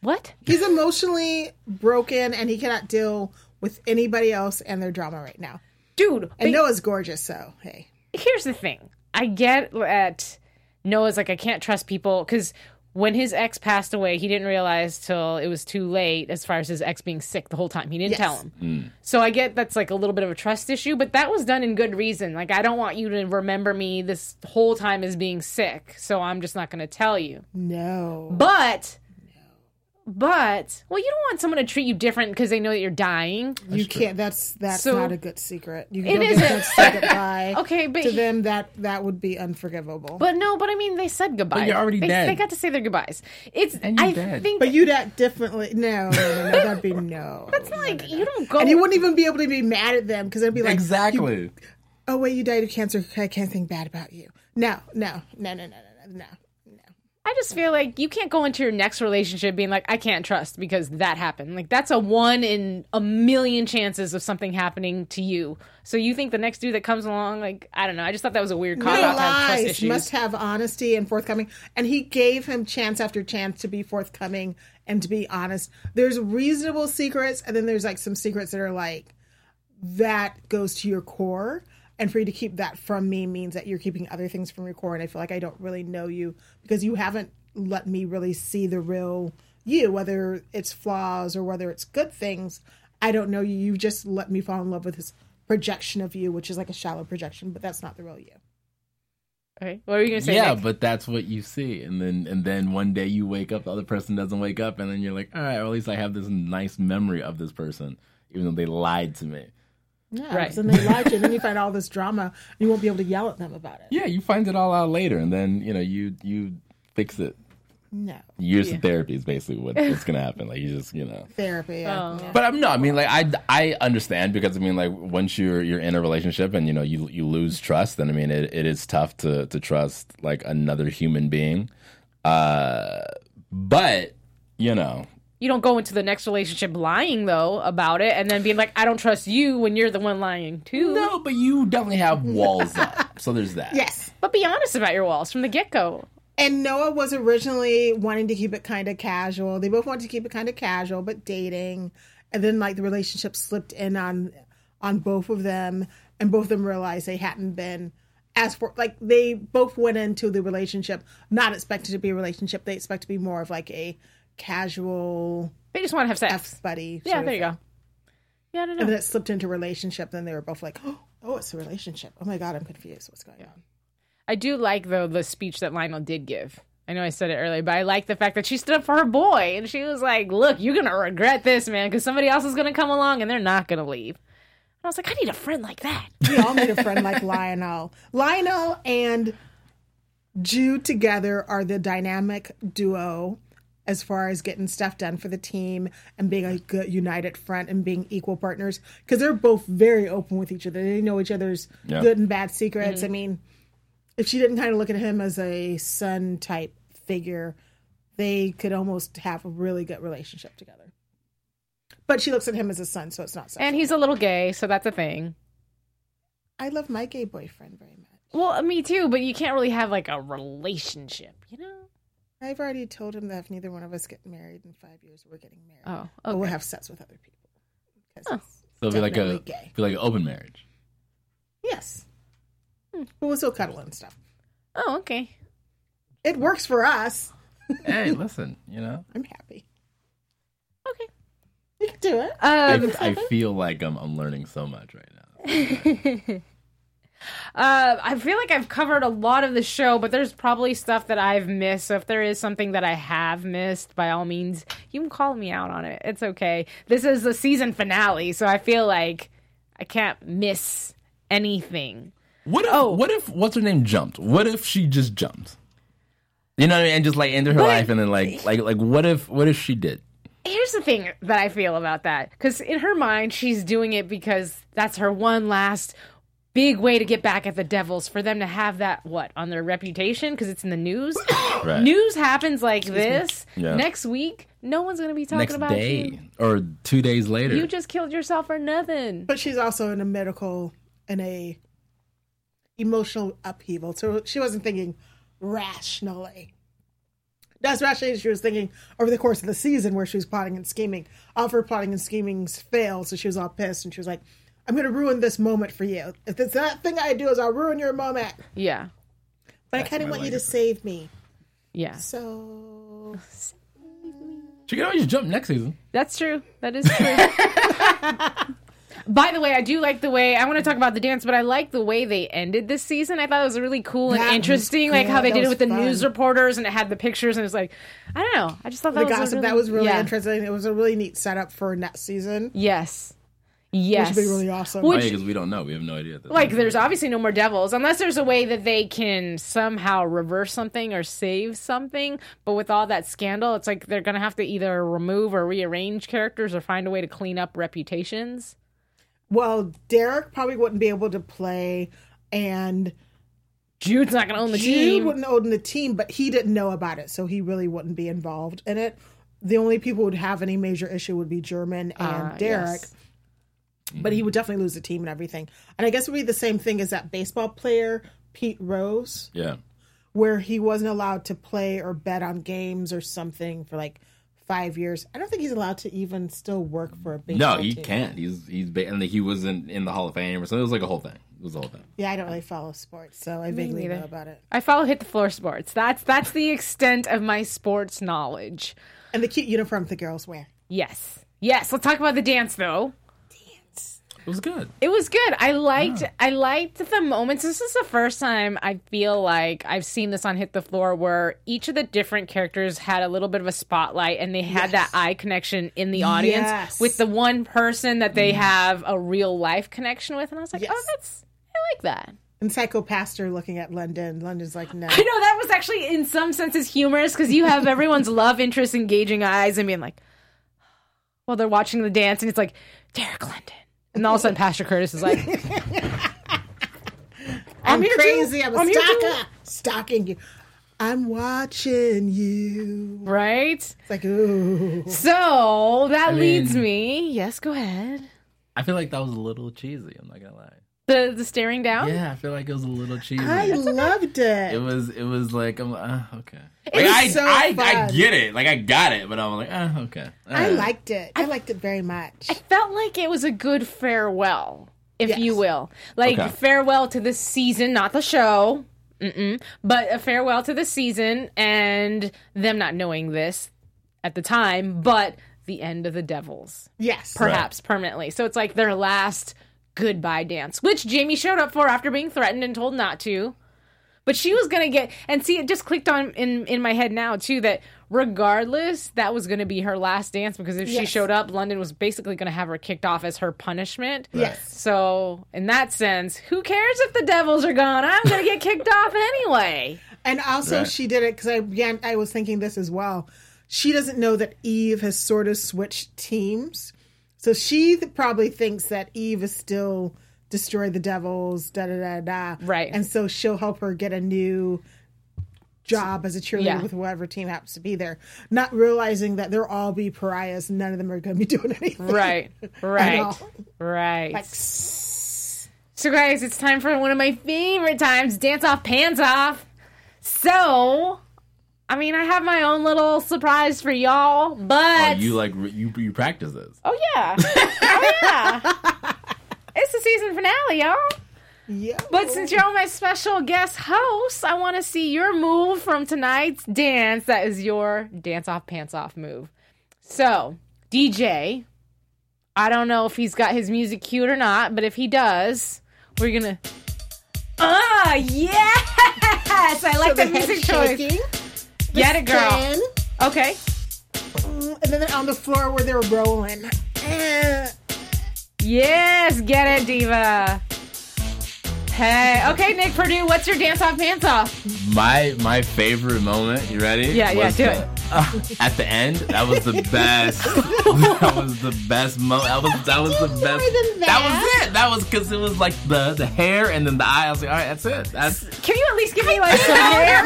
S1: What?
S4: He's emotionally broken and he cannot deal with anybody else and their drama right now.
S1: Dude,
S4: And Noah's gorgeous, so hey.
S1: here's the thing. I get that Noah's like, I can't trust people because when his ex passed away, he didn't realize till it was too late as far as his ex being sick the whole time. He didn't
S4: Yes.
S1: tell him. Hmm. So I get that's like a little bit of a trust issue, but that was done in good reason. Like, I don't want you to remember me this whole time as being sick, so I'm just not going to tell you.
S4: No.
S1: But. But well, you don't want someone to treat you different because they know that you're dying.
S4: you can't that's that's
S1: So-
S4: not a good secret. You
S1: It
S4: don't
S1: isn't.
S4: get to say goodbye.
S1: Okay, but
S4: to them that that would be unforgivable.
S1: But no, but I mean, they said goodbye.
S5: you're already
S1: they,
S5: dead.
S1: They got to say their goodbyes. It's
S5: And you're
S1: I
S5: dead.
S1: think
S4: But you'd act differently. No, no, no, no. That'd be no.
S1: That's like you don't go.
S4: and you wouldn't even be able to be mad at them because they'd be like,
S5: exactly.
S4: you- oh wait, you died of cancer. I can't think bad about you. No, no, no, no, no, no, no, no.
S1: I just feel like you can't go into your next relationship being like, I can't trust because that happened. Like that's a one in a million chances of something happening to you. So you think the next dude that comes along, like I don't know. I just thought that was a weird cop out to have trust
S4: lies.
S1: issues.
S4: Must have honesty and forthcoming. And he gave him chance after chance to be forthcoming and to be honest. There's reasonable secrets, and then there's like some secrets that are like that goes to your core. And for you to keep that from me means that you're keeping other things from your core. And I feel like I don't really know you because you haven't let me really see the real you, whether it's flaws or whether it's good things. I don't know you. You just let me fall in love with this projection of you, which is like a shallow projection, but that's not the real you.
S1: okay, what are you gonna say?
S5: Yeah,
S1: Nick?
S5: but that's what you see, and then and then one day you wake up, the other person doesn't wake up, and then you're like, all right, or at least I have this nice memory of this person, even though they lied to me.
S4: Yeah,
S1: Right.
S4: So then they lie to you, and then you find all this drama. You won't be able to yell at them about it.
S5: Yeah, you find it all out later, and then you know you you fix it.
S4: No
S5: Years of therapy is basically what, what's gonna happen. Like you just you know.
S4: therapy. Yeah.
S1: Oh.
S4: yeah.
S5: But I'm no, I mean like I I understand because I mean like once you're you're in a relationship and you know you you lose trust, then I mean it, it is tough to to trust like another human being. Uh, but you know
S1: you don't go into the next relationship lying though about it, and then being like, I don't trust you when you're the one lying too.
S5: no, but you definitely have walls up, so there's that.
S4: Yes.
S1: But be honest about your walls from the get go.
S4: And Noah was originally wanting to keep it kind of casual. They both wanted to keep it kind of casual, but dating. And then like the relationship slipped in on on both of them, and both of them realized they hadn't been as for like they both went into the relationship not expected to be a relationship. They expect to be more of like a casual
S1: They just want to have sex.
S4: F buddy.
S1: yeah, there you
S4: thing.
S1: go. Yeah, I don't know.
S4: And then it slipped into relationship. Then they were both like, oh, "Oh, it's a relationship. Oh my god, I'm confused. What's going on?"
S1: I do like though the speech that Lionel did give. I know I said it earlier, but I like the fact that she stood up for her boy and she was like, "Look, you're gonna regret this, man, because somebody else is gonna come along and they're not gonna leave." And I was like, I need a friend like that.
S4: We all need a friend like Lionel. Lionel and Jude together are the dynamic duo as far as getting stuff done for the team and being a good united front and being equal partners because they're both very open with each other. They know each other's
S5: Yeah.
S4: good and bad secrets. I mm-hmm. mean, if she didn't kind of look at him as a son type figure, they could almost have a really good relationship together. But she looks at him as a son, so it's not so.
S1: And he's a little gay, so that's a thing.
S4: I love my gay boyfriend very much.
S1: Well, me too, but you can't really have like a relationship, you know?
S4: I've already told him that if neither one of us get married in five years, we're getting married.
S1: Oh,
S4: But we'll have sex with other people.
S1: Oh.
S5: So it'll be like a
S4: gay.
S5: be like an open marriage.
S4: Yes.
S1: Hmm.
S4: But we'll still cuddle and stuff.
S1: Oh, okay.
S4: It works for us.
S5: hey, listen, you know,
S4: I'm happy.
S1: Okay.
S4: You can do it.
S5: I,
S1: Um,
S5: I feel like I'm I'm learning so much right now.
S1: Uh, I feel like I've covered a lot of the show, but there's probably stuff that I've missed. So if there is something that I have missed, by all means, you can call me out on it. It's okay. This is the season finale, so I feel like I can't miss anything.
S5: What if
S1: Oh.
S5: what if what's her name jumped? What if she just jumped? You know what I mean? And just like ended her
S1: But-
S5: life and then like like like what if what if she did?
S1: Here's the thing that I feel about that. Because in her mind, she's doing it because that's her one last big way to get back at the Devils for them to have that, what, on their reputation? Because it's in the news.
S5: Right.
S1: News happens like this.
S5: Yeah.
S1: Next week, no one's going to be talking
S5: Next
S1: about
S5: day
S1: you.
S5: or two days later.
S1: You just killed yourself for nothing.
S4: But she's also in a medical and a emotional upheaval. So she wasn't thinking rationally. That's rationally she was thinking over the course of the season where she was plotting and scheming. All of her plotting and schemings failed, so she was all pissed and she was like, I'm gonna ruin this moment for you. If it's that thing I do is I'll ruin your moment.
S1: Yeah.
S4: But I kinda want you to
S5: legacy.
S4: save me.
S1: Yeah.
S4: So
S5: she could always jump next season.
S1: That's true. That is true. By the way, I do like the way I want to talk about the dance, but I like the way they ended this season. I thought it was really cool and
S4: That was
S1: interesting, like how they
S4: That
S1: did it
S4: was
S1: with the news reporters and it had the pictures and it was like, I don't know. I just thought that
S4: the
S1: was
S4: gossip
S1: really,
S4: that was really
S1: yeah.
S4: interesting. It was a really neat setup for next season.
S1: Yes. Yes.
S4: Which would be really awesome.
S1: Which-
S5: oh, yeah, because we don't know. We have no idea. At
S1: like
S5: point.
S1: there's obviously no more devils unless there's a way that they can somehow reverse something or save something but with all that scandal it's like they're gonna have to either remove or rearrange characters or find a way to clean up reputations
S4: Well, Derek probably wouldn't be able to play and
S1: jude's not gonna own the
S4: Jude
S1: team Jude
S4: wouldn't own the team, but he didn't know about it, so he really wouldn't be involved in it. The only people who would have any major issue would be German and
S1: Ah,
S4: Derek,
S1: yes.
S4: But he would definitely lose the team and everything. And I guess it would be the same thing as that baseball player Pete Rose,
S5: yeah.
S4: where he wasn't allowed to play or bet on games or something for like five years. I don't think he's allowed to even still work for a baseball
S5: No, he
S4: team.
S5: can't. He's he's ba- and he wasn't in the Hall of Fame or something. It was like a whole thing. It was a whole thing.
S4: Yeah, I don't really follow sports, so I vaguely
S1: neither.
S4: know about it.
S1: i follow hit the floor sports that's that's the extent of my sports knowledge
S4: And the cute uniform the girls wear.
S1: yes yes let's talk about the dance though
S5: It was good.
S1: It was good. I liked I liked the moments. This is the first time I feel like I've seen this on Hit the Floor where each of the different characters had a little bit of a spotlight and they had that eye connection in the audience
S4: Yes.
S1: with the one person that they mm. have a real life connection with. And I was like, oh,
S4: Yes.
S1: oh, that's I like that.
S4: And Psycho Pastor looking at London. London's like, no.
S1: I know that was actually in some senses humorous because you have everyone's love interest engaging eyes and being like, while they're watching the dance, and it's like Derek London, and all of a sudden Pastor Curtis is like,
S4: I'm,
S1: here too.
S4: crazy. I'm a
S1: I'm
S4: stalker. Stalking you. I'm watching you.
S1: right?
S4: It's like, ooh.
S1: So that
S5: I
S1: leads
S5: mean-
S1: me. Yes, go ahead.
S5: I feel like that was a little cheesy. I'm not gonna lie.
S1: The the staring down.
S5: Yeah, I feel like it was a little cheesy.
S4: I loved it.
S5: it was. It was like I'm. Uh, okay.
S4: It
S5: Like,
S4: was
S5: I,
S4: so
S5: I, I
S4: fun.
S5: get it. Like I got it, but I'm like, uh, okay.
S4: I liked it. I liked it very much.
S1: I felt like it was a good farewell, if
S4: Yes.
S1: you will, like
S5: Okay.
S1: farewell to the season, not the show, Mm-mm, but a farewell to the season and them not knowing this at the time, but the end of the Devils.
S4: yes.
S1: perhaps permanently. So it's like their last goodbye dance, which Jamie showed up for after being threatened and told not to. But she was gonna get and see it just clicked on in in my head now too that regardless that was gonna be her last dance because if she showed up, London was basically gonna have her kicked off as her punishment.
S4: Yes.
S1: So in that sense, who cares if the Devils are gone? I'm gonna get kicked off anyway.
S4: And also,
S5: Right.
S4: she did it because I again I was thinking this as well. She doesn't know that Eve has sort of switched teams, so she th- probably thinks that Eve is still destroy the devils, da da da da.
S1: Right.
S4: and so she'll help her get a new job as a cheerleader
S1: Yeah.
S4: with whatever team happens to be there, not realizing that they'll all be pariahs. and None of them are going to be doing anything.
S1: Right. Right. Right.
S4: Like,
S1: So, guys, it's time for one of my favorite times dance off, pants off. So, I mean, I have my own little surprise for y'all,
S5: Oh,
S1: but.
S5: you like you you practice this.
S1: Oh, yeah. oh, yeah. it's the season finale, y'all.
S4: yeah.
S1: But since you're my special guest host, I want to see your move from tonight's dance. That is your dance off, pants off move. So, DJ, I don't know if he's got his music cued or not, but if he does, we're gonna. Ah, yes! I like
S4: So
S1: the
S4: the
S1: music choice.
S4: Shaking,
S1: Get it, girl.
S4: spin,
S1: Okay.
S4: and then they're on the floor where they're rolling. Eh.
S1: Yes, get it, diva. Hey, okay, Nick Perdue, what's your dance off, pants off?
S5: My my favorite moment. You ready?
S1: Yeah, yeah,
S5: was
S1: do
S5: the-
S1: it.
S5: at the end, that was the best. that was the best moment. That was that was the best. That
S4: that.
S5: was it. That was because it was like the the hair and then the eye. I was like, all right, that's it. That's
S1: Can you at least give me like some hair?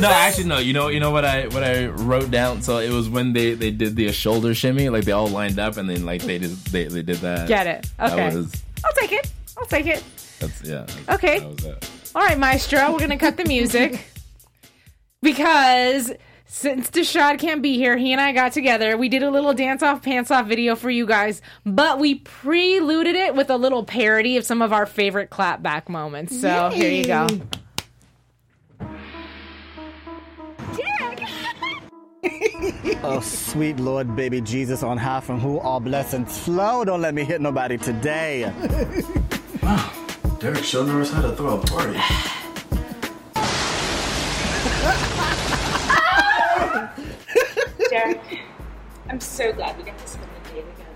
S5: no, actually no. You know, you know what I what I wrote down. So it was when they they did the shoulder shimmy, like they all lined up, and then like they just they they did that.
S1: Get it. Okay.
S5: Was
S1: I'll take it. I'll take it.
S5: that's yeah. that's-
S1: Okay.
S5: That was it.
S1: All right, Maestro, we're gonna cut the music because since Deshad can't be here, he and I got together. We did a little dance off, pants off video for you guys, but we preluded it with a little parody of some of our favorite clapback moments. So here you go.
S6: Oh, sweet Lord, baby Jesus on high, from who all blessings flow. Don't let me hit nobody today.
S7: Wow, Derek showed us how to throw a party.
S8: Derek, I'm so glad we got to spend the day together.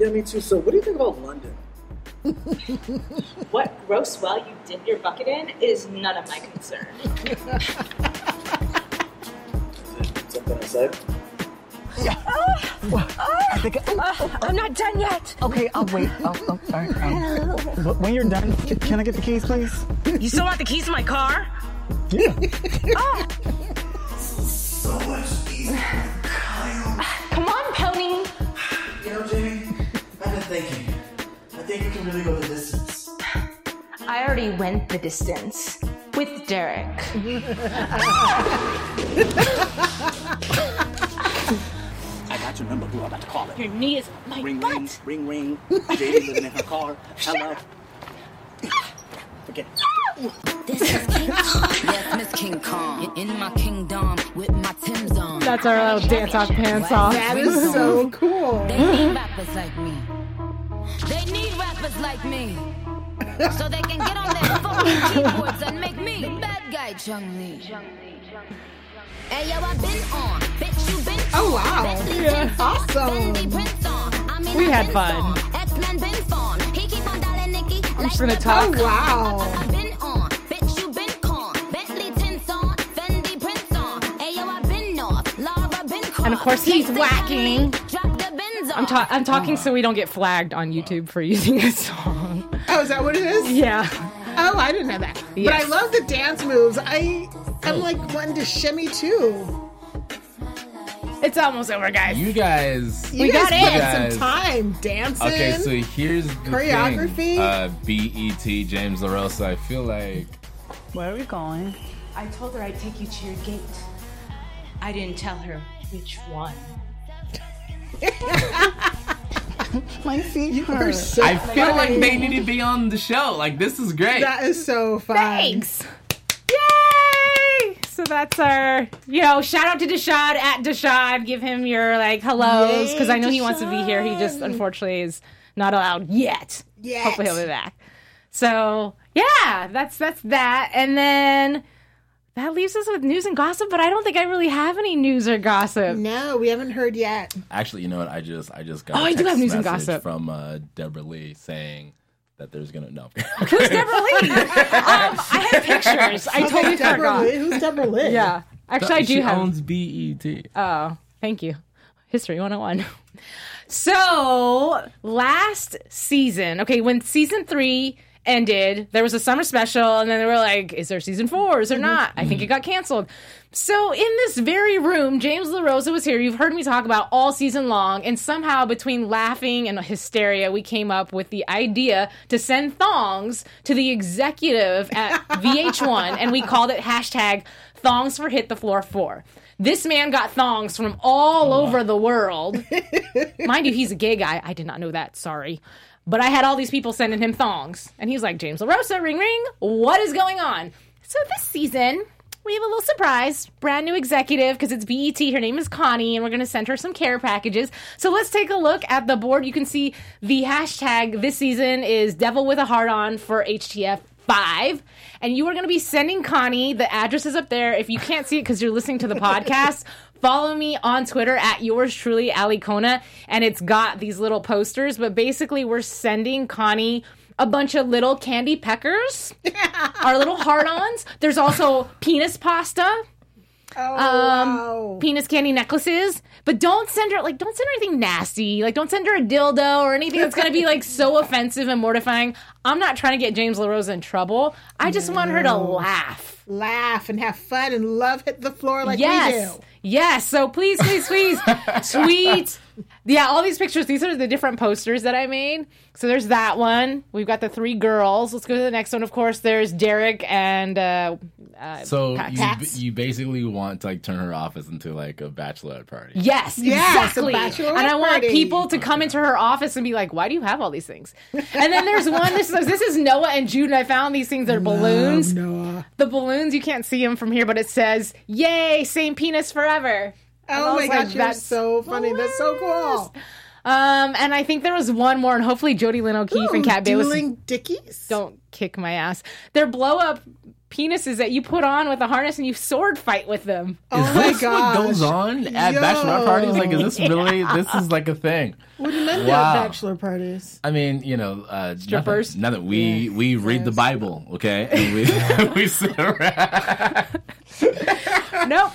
S7: Yeah, me too. So, what do you think about London?
S8: What gross well you dip your bucket in is none of my concern.
S7: Something I said?
S6: yeah I think.
S8: I'm not done yet.
S6: Okay, I'll wait. Oh, oh, all right. Um, when you're done, can I get the keys, please?
S8: You still want the keys to my car?
S7: So much easier.
S8: Come on, pony.
S7: You know, Jamie, I've been thinking. I think you can really go the distance.
S8: I already went the distance with Derek.
S6: I got your number, boo. I'm about to call it.
S8: Your knee is my
S6: Ring,
S8: butt.
S6: ring, ring, ring. Jamie living in her car. Hello. Forget. it.
S3: This is King Kong. Yes, Miss King Kong. In in my kingdom with my Tim's on.
S1: That's our little dance off, pants off.
S4: That is so cool.
S3: They need rappers like me. They need rappers like me. So they can get on their fucking keyboards and make me the bad guy, Chung Lee. Hey yo, I've been on. Bitch, you been
S4: Oh, wow.
S3: Bentley
S4: Yeah.
S3: tints.
S4: Awesome.
S3: Fendi prints on. I mean,
S1: We
S3: I've
S1: had fun.
S3: on. X-Men been fun. He keep on dialing Nikki. I'm
S1: just gonna talk.
S4: Oh, wow.
S1: And of course he's whacking.
S3: The Benz
S1: I'm, ta- I'm talking so we don't get flagged on YouTube for using this song.
S4: Oh, is that what it is?
S1: Yeah.
S4: Oh, I didn't know that.
S1: Yes.
S4: But I love the dance moves. I I'm like wanting to shimmy too.
S1: It's almost over, guys.
S5: You guys.
S4: You
S1: We
S4: guys
S1: got
S4: put
S1: it.
S4: in
S5: Guys.
S4: some time dancing.
S5: Okay, so here's the
S4: Choreography?
S5: Thing. Uh, BET James LaRosa. I feel like
S6: Where are we going?
S8: I told her I'd take you to your gate. I didn't tell her which one.
S6: My feet
S4: You're
S6: hurt.
S4: so
S5: I feel like they need to be on the show. Like this is great.
S4: That is so fun.
S1: Thanks. Yay! So that's our, you know, shout out to Deshad at Deshad. Give him your like hellos because I know he wants to be here. He just unfortunately is not allowed yet.
S4: Yet.
S1: Hopefully he'll be back. So yeah, that's that's that. And then that leaves us with news and gossip, but I don't think I really have any news or gossip.
S4: No, we haven't heard yet.
S5: Actually, you know what? I just I just got
S1: Oh,
S5: a
S1: I do have news and gossip.
S5: from uh, Deborah Lee saying that there's gonna no.
S1: Who's Deborah Lee? um, I had pictures. I totally
S4: Deborah
S1: forgot.
S4: Lee? Who's Deborah Lee?
S1: Yeah. Actually, I do
S5: she
S1: have.
S5: owns BET.
S1: Oh, thank you. History 101. So, last season, okay, when season three ended, there was a summer special, and then they were like, is there season four? Is there mm-hmm. not? I think it got canceled. So, in this very room, James LaRosa was here. You've heard me talk about all season long, and somehow between laughing and hysteria, we came up with the idea to send thongs to the executive at VH1, and we called it hashtag thongs for hit the floor four. This man got thongs from all oh, over the world. Mind you, he's a gay guy. I did not know that. Sorry. But I had all these people sending him thongs. And he's like, James LaRosa, ring ring. What is going on? So this season, we have a little surprise. Brand new executive because it's BET. Her name is Connie, and we're going to send her some care packages. So let's take a look at the board. You can see the hashtag this season is Devil with a Heart On for HTF. Five, and you are going to be sending Connie the address is up there. If you can't see it because you're listening to the podcast, follow me on Twitter at yours truly, Alikona, and it's got these little posters. But basically, we're sending Connie a bunch of little candy peckers, our little hard-ons. There's also penis pasta,
S4: Oh,
S1: um,
S4: wow.
S1: penis candy necklaces. But don't send her like don't send her anything nasty. Like don't send her a dildo or anything that's gonna be like so offensive and mortifying. I'm not trying to get James LaRosa in trouble. I just want her to laugh.
S4: Laugh and have fun and love hit the floor like
S1: yes.
S4: we do.
S1: Yes. So please, please, please tweet. Yeah, all these pictures. These are the different posters that I made. So there's that one. We've got the three girls. Let's go to the next one. Of course, there's Derek and uh, uh,
S5: So
S1: Pax.
S5: you, you basically want to like turn her office into like a bachelorette party.
S1: Yes,
S4: Yes,
S1: exactly. And I want
S4: party.
S1: people to come into her office and be like, "Why do you have all these things?" And then there's one. This is this is Noah and Jude. And I found these things. They're balloons.
S4: Noah.
S1: The balloons you can't see them from here, but it says, "Yay, same penis forever." And
S4: Oh my
S1: was like,
S4: gosh,
S1: "That's
S4: so funny. That's so cool.
S1: Um, and I think there was one more, and hopefully Jodi Lyn O'Keefe and
S4: Cat
S1: Kat Bailess
S4: dueling dickies.
S1: don't kick my ass. They're blow up penises that you put on with a harness and you sword fight with them.
S4: Oh
S5: Is
S4: my
S5: this
S4: gosh.
S5: what goes on at
S4: Yo.
S5: bachelorette parties? Like, is this really? This is like a thing.
S4: What do men do
S5: Wow.
S4: at bachelor parties?
S5: I mean, you know, uh,
S1: Strippers?
S5: Now that we we read the Bible, okay, and we we sit around.
S1: nope.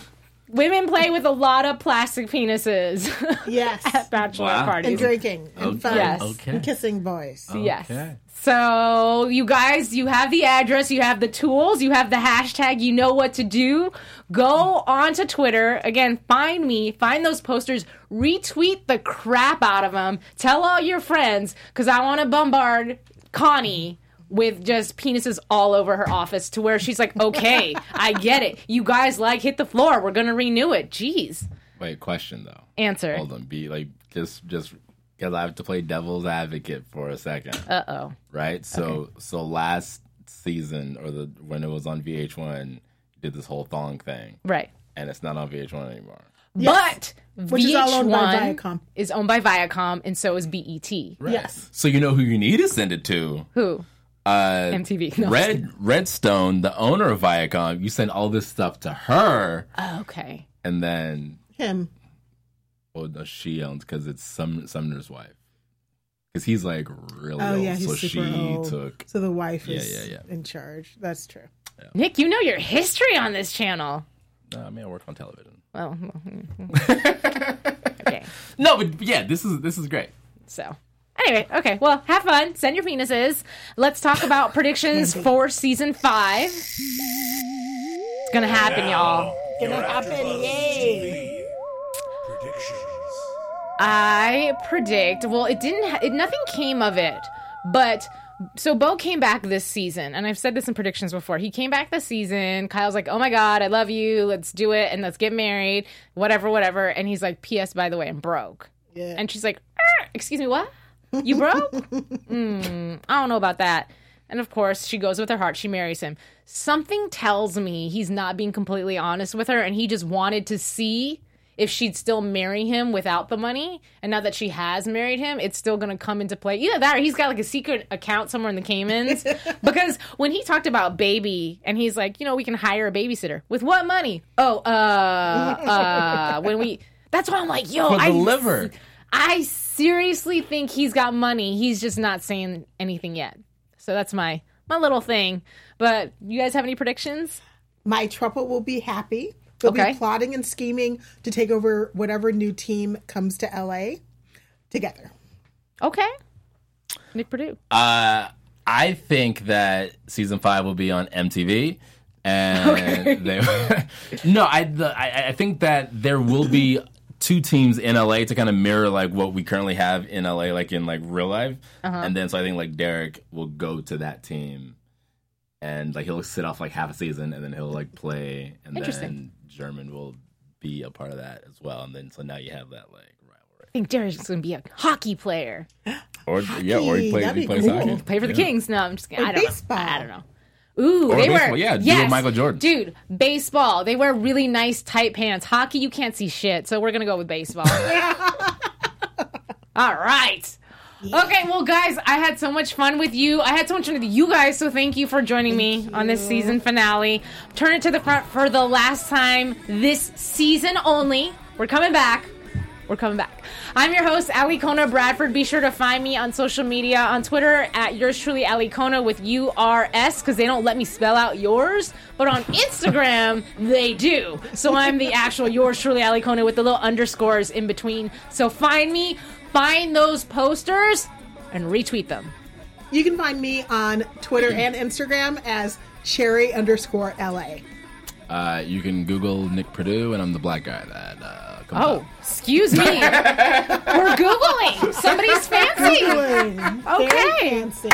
S1: Women play with a lot of plastic penises
S4: Yes.
S1: at bachelor
S5: Wow.
S4: and drinking and fun
S1: Yes.
S5: Okay.
S4: and kissing boys.
S1: Yes. So, you guys, you have the address, you have the tools, you have the hashtag, you know what to do. Go onto Twitter. Again, find me, find those posters, retweet the crap out of them. Tell all your friends, because I want to bombard Connie with just penises all over her office to where she's like, okay, I get it. You guys like hit the floor. We're going to renew it. Jeez.
S5: Wait, question though.
S1: Answer.
S5: Hold on. Be like just just because I have to play devil's advocate for a second,
S1: Uh oh.
S5: right? So so last season or the when it was on VH1, did this whole thong thing,
S1: Right.
S5: and it's not on VH1 anymore.
S1: But
S4: Which is all owned by
S1: VH1
S4: Viacom.
S1: is owned by Viacom, and so is BET.
S4: Yes.
S5: So you know who you need to send it to?
S1: Who?
S5: Uh,
S1: MTV. No,
S5: Red Redstone, the owner of Viacom. You send all this stuff to her,
S1: Oh, okay.
S5: and then
S4: Him.
S5: well, no, she owns because it's Sum, Sumner's wife. Because he's like really
S4: Oh
S5: old,
S4: yeah, he's
S5: so
S4: super
S5: she
S4: old.
S5: took.
S4: So the wife
S5: Yeah,
S4: is
S5: yeah, yeah.
S4: in charge. That's true.
S1: Nick, you know your history on this channel.
S5: No, I mean, I work on television.
S1: Well, okay.
S5: No, but yeah, this is this is great.
S1: So, anyway, okay. Well, have fun. Send your penises. Let's talk about predictions for season five. It's gonna happen, y'all.
S4: It's Gonna happen, yay!
S9: Predictions.
S1: I predict. Well, it didn't. Ha- it, nothing came of it. But so Bo came back this season, and I've said this in predictions before. He came back this season. Kyle's like, "Oh my god, I love you. Let's do it, and let's get married. Whatever, whatever." And he's like, "P.S. By the way, I'm broke."
S4: Yeah.
S1: And she's like, "Er, "Excuse me, what? You broke? mm, I don't know about that." And of course, she goes with her heart. She marries him. Something tells me he's not being completely honest with her, and he just wanted to see if she'd still marry him without the money. And now that she has married him, it's still going to come into play. Either that or he's got like a secret account somewhere in the Caymans. because when he talked about baby and he's like, you know, we can hire a babysitter. With what money? Oh, uh, uh, when we. That's why I'm like, yo,
S5: For the
S1: I,
S5: liver.
S1: I seriously think he's got money. He's just not saying anything yet. So that's my my little thing. But you guys have any predictions?
S4: My throuple will be happy. They'll
S1: Okay.
S4: be plotting and scheming to take over whatever new team comes to LA together.
S1: Okay. Nick Perdue.
S5: Uh, I think that season five will be on MTV, and they. no, I, the, I I think that there will be two teams in LA to kind of mirror like what we currently have in LA, like in like real life,
S1: Uh-huh.
S5: and then so I think like Derek will go to that team, and like he'll sit off like half a season, and then he'll like play, and
S1: Interesting.
S5: then German will be a part of that as well, and then so now you have that like rivalry.
S1: I think Derek's going to be a hockey player.
S5: Or yeah, or he plays, he plays
S4: cool.
S5: hockey.
S1: Play for the
S5: Yeah.
S1: Kings. No, I'm just kidding.
S4: Or
S1: I don't
S4: baseball.
S1: know. I don't know. Ooh,
S5: Or
S1: they
S5: baseball,
S1: wear
S5: yeah,
S1: yes,
S5: Michael Jordan.
S1: dude. Baseball, they wear really nice tight pants. Hockey, you can't see shit, so we're gonna go with baseball. All right. Okay, well, guys, I had so much fun with you. I had so much fun with you guys, so thank you for joining me on this season finale. Turn it to the front for the last time this season only. We're coming back. We're coming back. I'm your host, Alikona Bradford. Be sure to find me on social media on Twitter at yours truly, Alikona with U R S, because they don't let me spell out yours. But on Instagram, they do. So I'm the actual yours truly, Alikona with the little underscores in between. So find me, find those posters, and retweet them.
S4: You can find me on Twitter and Instagram as cherry underscore LA.
S5: Uh, you can Google Nick Perdue, and I'm the black guy that uh, comes
S1: Oh,
S5: up.
S1: excuse me. We're Googling. Somebody's fancy.
S4: Very
S1: Okay.
S4: fancy.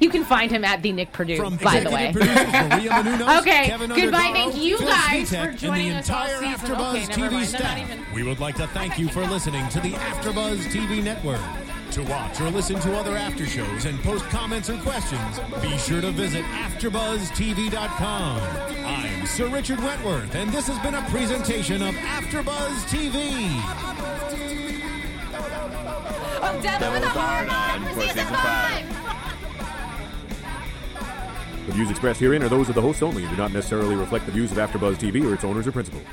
S1: You can find him at the Nick Perdue,
S9: From
S1: by the way.
S9: executive producers Maria Menounos,
S1: Okay,
S9: Kevin
S1: goodbye.
S9: Undergaro,
S1: Thank you
S9: Phil
S1: guys
S9: Svitek,
S1: for joining
S9: the
S1: us all
S9: entire
S1: season.
S9: AfterBuzz
S1: Okay,
S9: TV
S1: mind. They're not
S9: staff.
S1: even-
S9: We would like to thank you for listening to the AfterBuzz TV network. To watch or listen to other after shows and post comments or questions, be sure to visit AfterBuzzTV.com. I'm Sir Richard Wentworth, and this has been a presentation of AfterBuzz TV.
S1: Oh, Devil with a hard on for season five.
S10: The views expressed herein are those of the hosts only and do not necessarily reflect the views of AfterBuzz TV or its owners or principals.